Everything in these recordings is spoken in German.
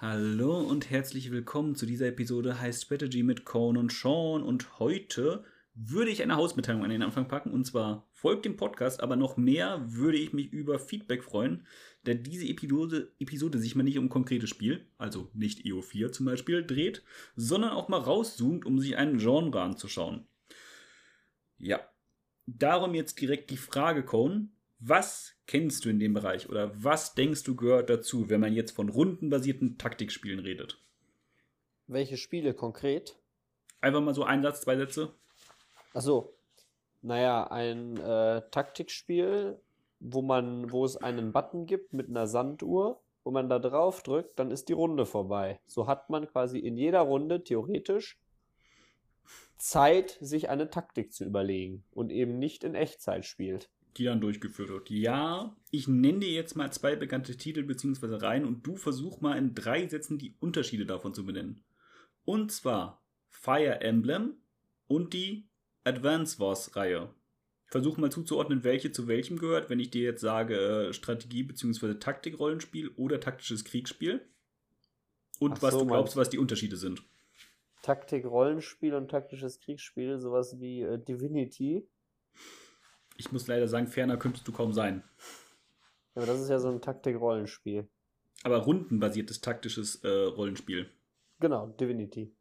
Hallo und herzlich willkommen zu dieser Episode High Strategy mit Cohn und Sean. Und heute würde ich eine Hausmitteilung an den Anfang packen. Und zwar folgt dem Podcast, aber noch mehr würde ich mich über Feedback freuen, da diese Episode, Episode sich mal nicht um konkretes Spiel, also nicht EO4 zum Beispiel, dreht, sondern auch mal rauszoomt, um sich einen Genre anzuschauen. Ja, darum jetzt direkt die Frage, Cohn. Was kennst du in dem Bereich oder was denkst du gehört dazu, wenn man jetzt von rundenbasierten Taktikspielen redet? Welche Spiele konkret? Einfach mal so ein Satz, zwei Sätze. Achso. Naja, ein äh, Taktikspiel, wo man, wo es einen Button gibt mit einer Sanduhr, wo man da drauf drückt, dann ist die Runde vorbei. So hat man quasi in jeder Runde theoretisch Zeit, sich eine Taktik zu überlegen und eben nicht in Echtzeit spielt die dann durchgeführt wird. Ja, ich nenne dir jetzt mal zwei bekannte Titel bzw. Reihen und du versuch mal in drei Sätzen die Unterschiede davon zu benennen. Und zwar Fire Emblem und die Advance Wars Reihe. Versuch mal zuzuordnen, welche zu welchem gehört, wenn ich dir jetzt sage äh, Strategie bzw. Taktikrollenspiel oder taktisches Kriegsspiel. Und Ach was so, du glaubst, was die Unterschiede sind. Taktik-Rollenspiel und taktisches Kriegsspiel, sowas wie äh, Divinity ich muss leider sagen, ferner könntest du kaum sein. Ja, aber das ist ja so ein Taktik-Rollenspiel. Aber rundenbasiertes taktisches äh, Rollenspiel. Genau, Divinity.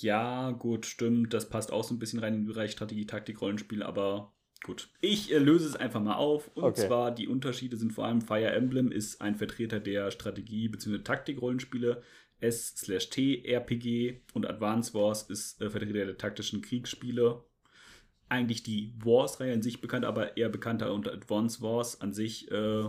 Ja, gut, stimmt. Das passt auch so ein bisschen rein in den Bereich Strategie, Taktik, Rollenspiel, aber gut. Ich äh, löse es einfach mal auf. Und okay. zwar, die Unterschiede sind vor allem Fire Emblem ist ein Vertreter der Strategie- bzw. Taktik-Rollenspiele. S/T RPG und Advance Wars ist äh, Vertreter der taktischen Kriegsspiele eigentlich die Wars-Reihe an sich bekannt, aber eher bekannter unter Advance Wars an sich. Äh,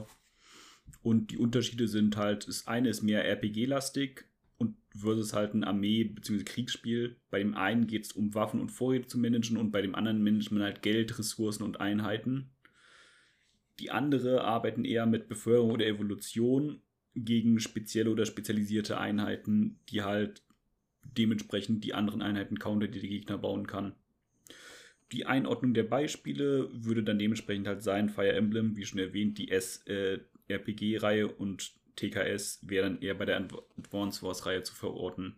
und die Unterschiede sind halt, das eine ist mehr RPG-lastig und versus halt ein Armee- bzw. Kriegsspiel. Bei dem einen geht es um Waffen und Vorräte zu managen und bei dem anderen managt man halt Geld, Ressourcen und Einheiten. Die andere arbeiten eher mit Beförderung oder Evolution gegen spezielle oder spezialisierte Einheiten, die halt dementsprechend die anderen Einheiten counter, die der Gegner bauen kann die Einordnung der Beispiele würde dann dementsprechend halt sein, Fire Emblem, wie schon erwähnt, die S-RPG-Reihe äh, und TKS wäre dann eher bei der Advance Wars-Reihe zu verorten.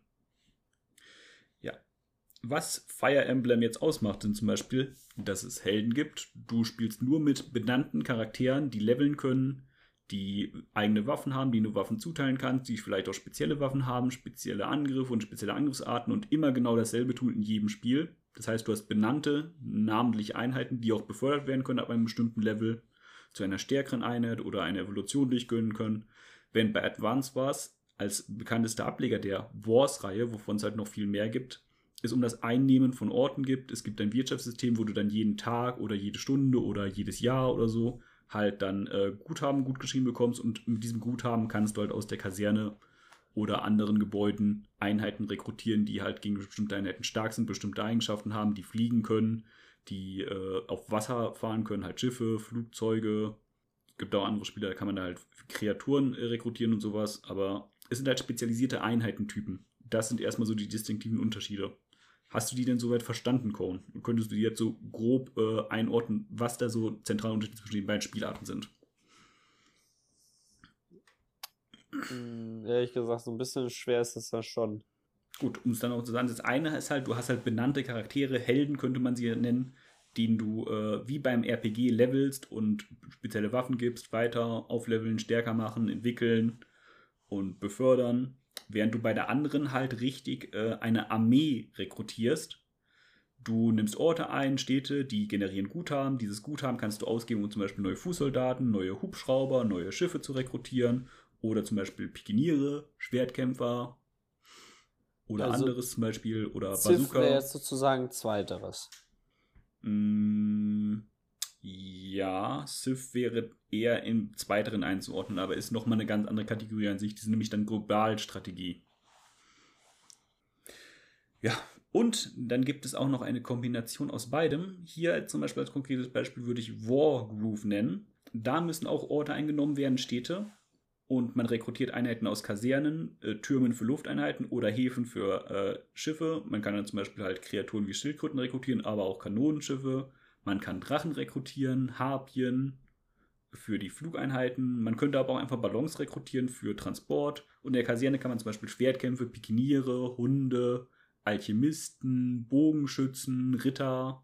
Ja. Was Fire Emblem jetzt ausmacht, sind zum Beispiel, dass es Helden gibt. Du spielst nur mit benannten Charakteren, die leveln können, die eigene Waffen haben, die du Waffen zuteilen kannst, die vielleicht auch spezielle Waffen haben, spezielle Angriffe und spezielle Angriffsarten und immer genau dasselbe tun in jedem Spiel. Das heißt, du hast benannte, namentliche Einheiten, die auch befördert werden können ab einem bestimmten Level zu einer stärkeren Einheit oder einer Evolution durchgönnen können. Während bei Advance Wars als bekanntester Ableger der Wars-Reihe, wovon es halt noch viel mehr gibt, es um das Einnehmen von Orten gibt. Es gibt ein Wirtschaftssystem, wo du dann jeden Tag oder jede Stunde oder jedes Jahr oder so halt dann äh, Guthaben gut geschrieben bekommst und mit diesem Guthaben kannst du halt aus der Kaserne oder anderen Gebäuden Einheiten rekrutieren, die halt gegen bestimmte Einheiten stark sind, bestimmte Eigenschaften haben, die fliegen können, die äh, auf Wasser fahren können, halt Schiffe, Flugzeuge. Es gibt auch andere Spiele, da kann man da halt Kreaturen äh, rekrutieren und sowas, aber es sind halt spezialisierte Einheitentypen. Das sind erstmal so die distinktiven Unterschiede. Hast du die denn soweit verstanden, Cone? Und könntest du dir jetzt so grob äh, einordnen, was da so zentrale Unterschiede zwischen den beiden Spielarten sind? Hm, ehrlich gesagt, so ein bisschen schwer ist es da schon. Gut, um es dann auch zu sagen, das eine ist halt, du hast halt benannte Charaktere, Helden könnte man sie nennen, denen du äh, wie beim RPG levelst und spezielle Waffen gibst, weiter aufleveln, stärker machen, entwickeln und befördern. Während du bei der anderen halt richtig äh, eine Armee rekrutierst. Du nimmst Orte ein, Städte, die generieren Guthaben. Dieses Guthaben kannst du ausgeben, um zum Beispiel neue Fußsoldaten, neue Hubschrauber, neue Schiffe zu rekrutieren oder zum Beispiel Pikiniere, Schwertkämpfer oder also anderes zum Beispiel oder Ziff Bazooka. wäre jetzt sozusagen zweiteres. Mm, ja, Sith wäre eher im zweiteren einzuordnen, aber ist nochmal eine ganz andere Kategorie an sich. Die sind nämlich dann Globalstrategie. Ja, und dann gibt es auch noch eine Kombination aus beidem. Hier zum Beispiel als konkretes Beispiel würde ich Wargroove nennen. Da müssen auch Orte eingenommen werden, Städte und man rekrutiert Einheiten aus Kasernen, äh, Türmen für Lufteinheiten oder Häfen für äh, Schiffe. Man kann dann zum Beispiel halt Kreaturen wie Schildkröten rekrutieren, aber auch Kanonenschiffe. Man kann Drachen rekrutieren, Harpien, für die Flugeinheiten. Man könnte aber auch einfach Ballons rekrutieren für Transport. Und in der Kaserne kann man zum Beispiel Schwertkämpfe, Pikiniere, Hunde, Alchemisten, Bogenschützen, Ritter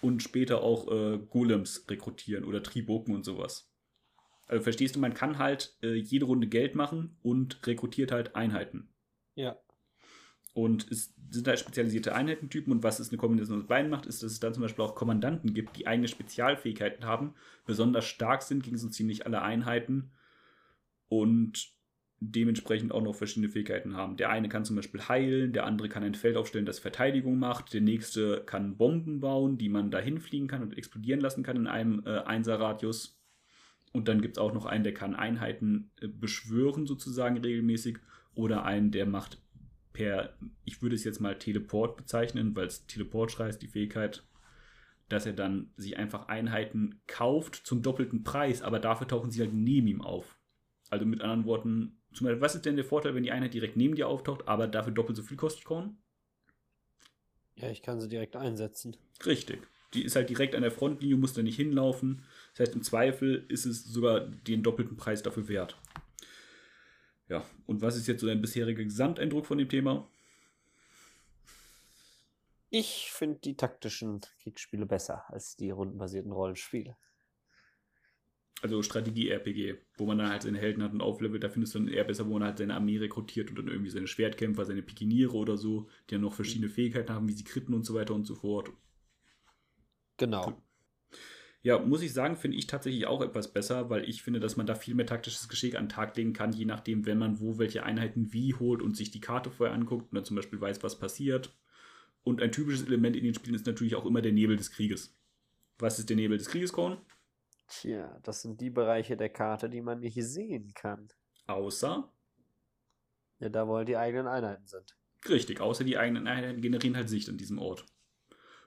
und später auch äh, Golems rekrutieren oder Triboken und sowas. Also verstehst du, man kann halt äh, jede Runde Geld machen und rekrutiert halt Einheiten. Ja. Und es sind halt spezialisierte Einheitentypen und was es eine Kombination aus beiden macht, ist, dass es dann zum Beispiel auch Kommandanten gibt, die eigene Spezialfähigkeiten haben, besonders stark sind gegen so ziemlich alle Einheiten und dementsprechend auch noch verschiedene Fähigkeiten haben. Der eine kann zum Beispiel heilen, der andere kann ein Feld aufstellen, das Verteidigung macht, der nächste kann Bomben bauen, die man dahin fliegen kann und explodieren lassen kann in einem äh, Einser-Radius. Und dann gibt es auch noch einen, der kann Einheiten äh, beschwören, sozusagen regelmäßig, oder einen, der macht per, ich würde es jetzt mal Teleport bezeichnen, weil es Teleport heißt, die Fähigkeit, dass er dann sich einfach Einheiten kauft zum doppelten Preis, aber dafür tauchen sie halt neben ihm auf. Also mit anderen Worten, zum Beispiel, was ist denn der Vorteil, wenn die Einheit direkt neben dir auftaucht, aber dafür doppelt so viel kostet Korn? Ja, ich kann sie direkt einsetzen. Richtig. Die ist halt direkt an der Frontlinie, muss da nicht hinlaufen. Das heißt, im Zweifel ist es sogar den doppelten Preis dafür wert. Ja, und was ist jetzt so dein bisheriger Gesamteindruck von dem Thema? Ich finde die taktischen Kriegsspiele besser als die rundenbasierten Rollenspiele. Also Strategie-RPG, wo man dann halt seine Helden hat und auflevelt, da findest du dann eher besser, wo man halt seine Armee rekrutiert und dann irgendwie seine Schwertkämpfer, seine Pikiniere oder so, die dann noch verschiedene Fähigkeiten haben, wie sie kritten und so weiter und so fort. Genau. Ja, muss ich sagen, finde ich tatsächlich auch etwas besser, weil ich finde, dass man da viel mehr taktisches Geschick an den Tag legen kann, je nachdem, wenn man wo welche Einheiten wie holt und sich die Karte vorher anguckt und dann zum Beispiel weiß, was passiert. Und ein typisches Element in den Spielen ist natürlich auch immer der Nebel des Krieges. Was ist der Nebel des Krieges, Korn? Tja, das sind die Bereiche der Karte, die man nicht sehen kann. Außer? Ja, da wo halt die eigenen Einheiten sind. Richtig, außer die eigenen Einheiten generieren halt Sicht an diesem Ort.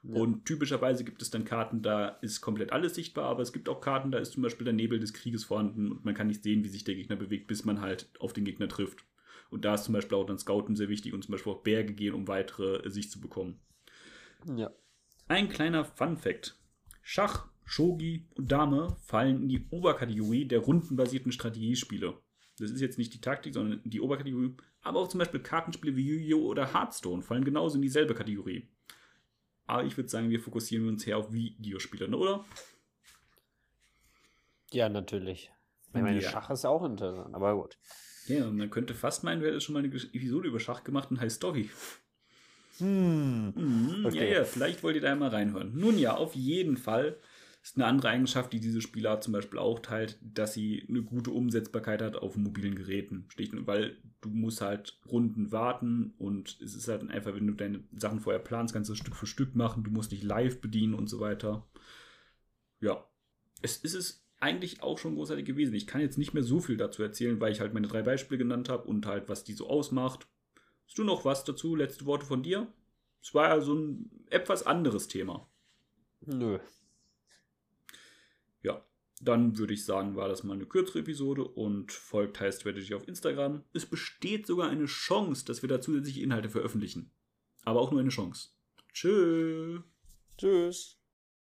Ja. Und typischerweise gibt es dann Karten, da ist komplett alles sichtbar, aber es gibt auch Karten, da ist zum Beispiel der Nebel des Krieges vorhanden und man kann nicht sehen, wie sich der Gegner bewegt, bis man halt auf den Gegner trifft. Und da ist zum Beispiel auch dann Scouten sehr wichtig und zum Beispiel auch Berge gehen, um weitere äh, Sicht zu bekommen. Ja. Ein kleiner Fun-Fact: Schach, Shogi und Dame fallen in die Oberkategorie der rundenbasierten Strategiespiele. Das ist jetzt nicht die Taktik, sondern die Oberkategorie. Aber auch zum Beispiel Kartenspiele wie Yu-Gi-Oh! oder Hearthstone fallen genauso in dieselbe Kategorie. Aber ich würde sagen, wir fokussieren uns her auf Videospiele, ne, oder? Ja, natürlich. Ich meine, ja. Schach ist auch interessant, aber gut. Ja, und man könnte fast meinen, wir hätten schon mal eine Episode über Schach gemacht und heißt Story. Hm. Mhm, okay. Ja, ja, vielleicht wollt ihr da mal reinhören. Nun ja, auf jeden Fall ist eine andere Eigenschaft, die diese Spielart zum Beispiel auch teilt, dass sie eine gute Umsetzbarkeit hat auf mobilen Geräten. Weil du musst halt Runden warten und es ist halt einfach, wenn du deine Sachen vorher planst, kannst du Stück für Stück machen, du musst nicht live bedienen und so weiter. Ja, es ist es eigentlich auch schon großartig gewesen. Ich kann jetzt nicht mehr so viel dazu erzählen, weil ich halt meine drei Beispiele genannt habe und halt, was die so ausmacht. Hast du noch was dazu? Letzte Worte von dir? Es war ja so ein etwas anderes Thema. Nö, ja, dann würde ich sagen, war das mal eine kürzere Episode und folgt heißt Strategy auf Instagram. Es besteht sogar eine Chance, dass wir da zusätzliche Inhalte veröffentlichen. Aber auch nur eine Chance. Tschö. Tschüss.